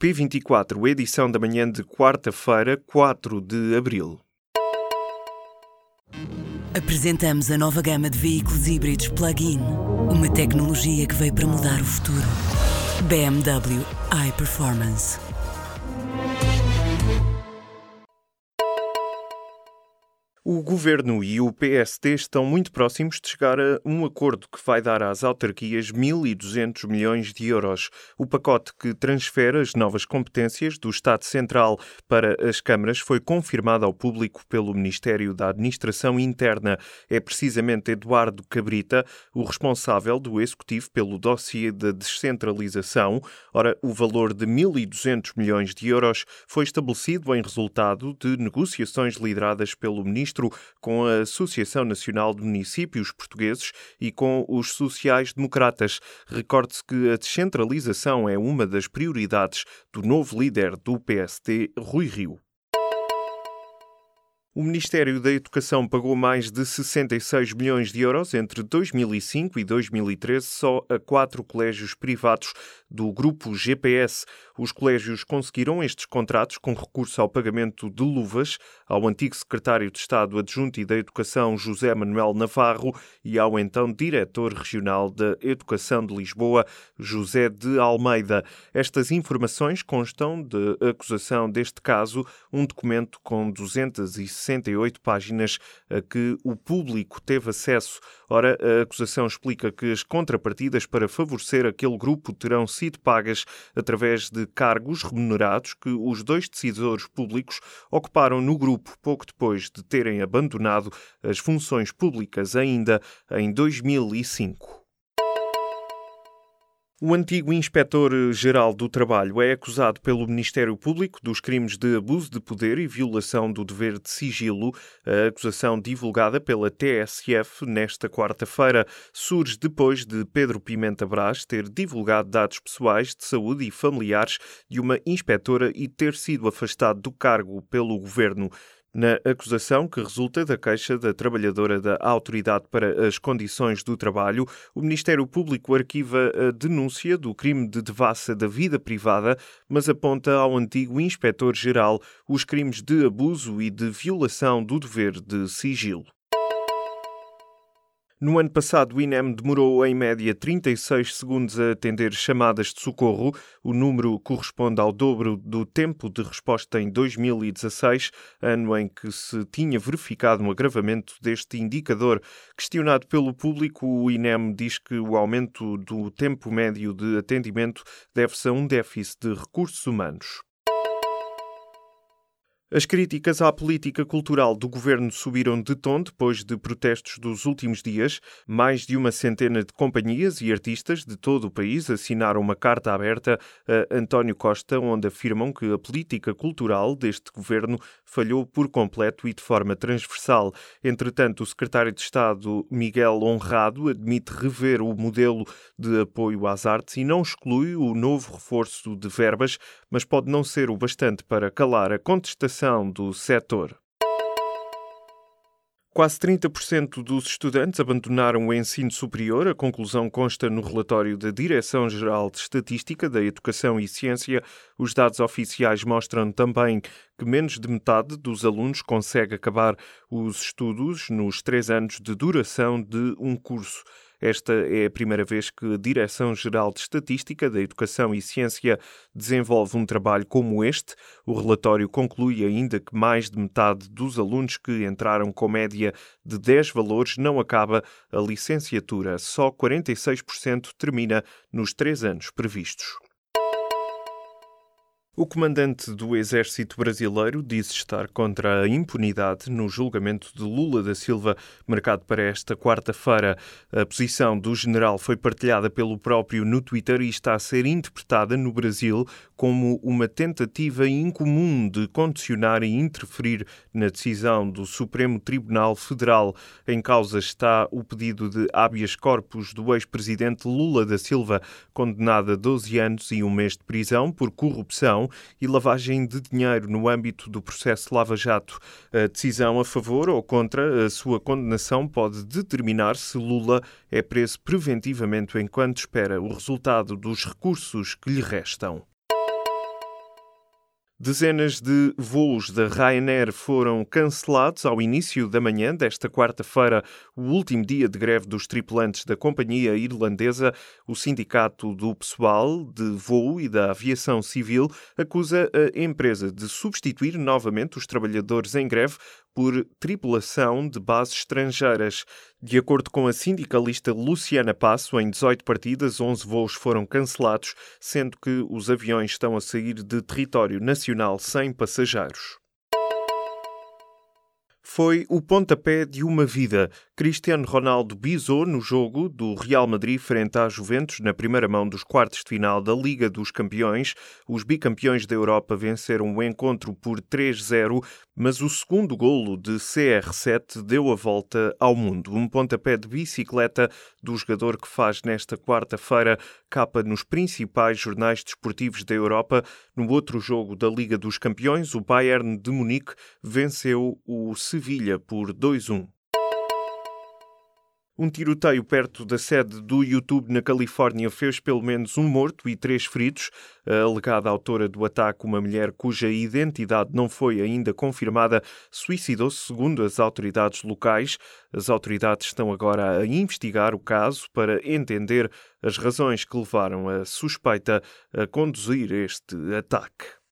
P24, edição da manhã de quarta-feira, 4 de abril. Apresentamos a nova gama de veículos híbridos plug-in. Uma tecnologia que veio para mudar o futuro. BMW iPerformance. O governo e o PST estão muito próximos de chegar a um acordo que vai dar às autarquias 1.200 milhões de euros. O pacote que transfere as novas competências do Estado Central para as câmaras foi confirmado ao público pelo Ministério da Administração Interna. É precisamente Eduardo Cabrita, o responsável do Executivo pelo dossiê da descentralização. Ora, o valor de 1.200 milhões de euros foi estabelecido em resultado de negociações lideradas pelo Ministro com a Associação Nacional de Municípios Portugueses e com os sociais-democratas. Recorde-se que a descentralização é uma das prioridades do novo líder do PST, Rui Rio. O Ministério da Educação pagou mais de 66 milhões de euros entre 2005 e 2013 só a quatro colégios privados do grupo GPS. Os colégios conseguiram estes contratos com recurso ao pagamento de luvas ao antigo secretário de Estado adjunto e da Educação José Manuel Navarro e ao então diretor regional da Educação de Lisboa José de Almeida. Estas informações constam de acusação deste caso, um documento com 260 68 páginas a que o público teve acesso. Ora, a acusação explica que as contrapartidas para favorecer aquele grupo terão sido pagas através de cargos remunerados que os dois decisores públicos ocuparam no grupo pouco depois de terem abandonado as funções públicas ainda em 2005. O antigo inspetor-geral do Trabalho é acusado pelo Ministério Público dos crimes de abuso de poder e violação do dever de sigilo. A acusação divulgada pela TSF nesta quarta-feira surge depois de Pedro Pimenta Brás ter divulgado dados pessoais de saúde e familiares de uma inspetora e ter sido afastado do cargo pelo governo na acusação que resulta da queixa da trabalhadora da Autoridade para as Condições do Trabalho, o Ministério Público arquiva a denúncia do crime de devassa da vida privada, mas aponta ao antigo inspetor-geral os crimes de abuso e de violação do dever de sigilo. No ano passado, o INEM demorou em média 36 segundos a atender chamadas de socorro. O número corresponde ao dobro do tempo de resposta em 2016, ano em que se tinha verificado um agravamento deste indicador. Questionado pelo público, o INEM diz que o aumento do tempo médio de atendimento deve-se a um déficit de recursos humanos. As críticas à política cultural do governo subiram de tom depois de protestos dos últimos dias. Mais de uma centena de companhias e artistas de todo o país assinaram uma carta aberta a António Costa, onde afirmam que a política cultural deste governo falhou por completo e de forma transversal. Entretanto, o secretário de Estado, Miguel Honrado, admite rever o modelo de apoio às artes e não exclui o novo reforço de verbas, mas pode não ser o bastante para calar a contestação do setor. Quase 30% dos estudantes abandonaram o ensino superior. A conclusão consta no relatório da Direção-Geral de Estatística da Educação e Ciência. Os dados oficiais mostram também que menos de metade dos alunos consegue acabar os estudos nos três anos de duração de um curso. Esta é a primeira vez que a Direção-Geral de Estatística da Educação e Ciência desenvolve um trabalho como este. O relatório conclui ainda que mais de metade dos alunos que entraram com média de 10 valores não acaba a licenciatura. Só 46% termina nos três anos previstos. O comandante do Exército Brasileiro disse estar contra a impunidade no julgamento de Lula da Silva, marcado para esta quarta-feira. A posição do general foi partilhada pelo próprio no Twitter e está a ser interpretada no Brasil como uma tentativa incomum de condicionar e interferir na decisão do Supremo Tribunal Federal. Em causa está o pedido de habeas corpus do ex-presidente Lula da Silva, condenado a 12 anos e um mês de prisão por corrupção e lavagem de dinheiro no âmbito do processo Lava Jato. A decisão a favor ou contra a sua condenação pode determinar se Lula é preso preventivamente enquanto espera o resultado dos recursos que lhe restam. Dezenas de voos da Ryanair foram cancelados ao início da manhã desta quarta-feira, o último dia de greve dos tripulantes da companhia irlandesa. O Sindicato do Pessoal de Voo e da Aviação Civil acusa a empresa de substituir novamente os trabalhadores em greve por tripulação de bases estrangeiras. De acordo com a sindicalista Luciana Passo, em 18 partidas, 11 voos foram cancelados, sendo que os aviões estão a sair de território nacional sem passageiros foi o pontapé de uma vida. Cristiano Ronaldo bisou no jogo do Real Madrid frente à Juventus na primeira mão dos quartos de final da Liga dos Campeões. Os bicampeões da Europa venceram o encontro por 3-0, mas o segundo golo de CR7 deu a volta ao mundo. Um pontapé de bicicleta do jogador que faz nesta quarta-feira capa nos principais jornais desportivos da Europa. No outro jogo da Liga dos Campeões, o Bayern de Munique venceu o Sevilha por 2-1. Um tiroteio perto da sede do YouTube na Califórnia fez pelo menos um morto e três feridos. A alegada autora do ataque, uma mulher cuja identidade não foi ainda confirmada, suicidou-se segundo as autoridades locais. As autoridades estão agora a investigar o caso para entender as razões que levaram a suspeita a conduzir este ataque.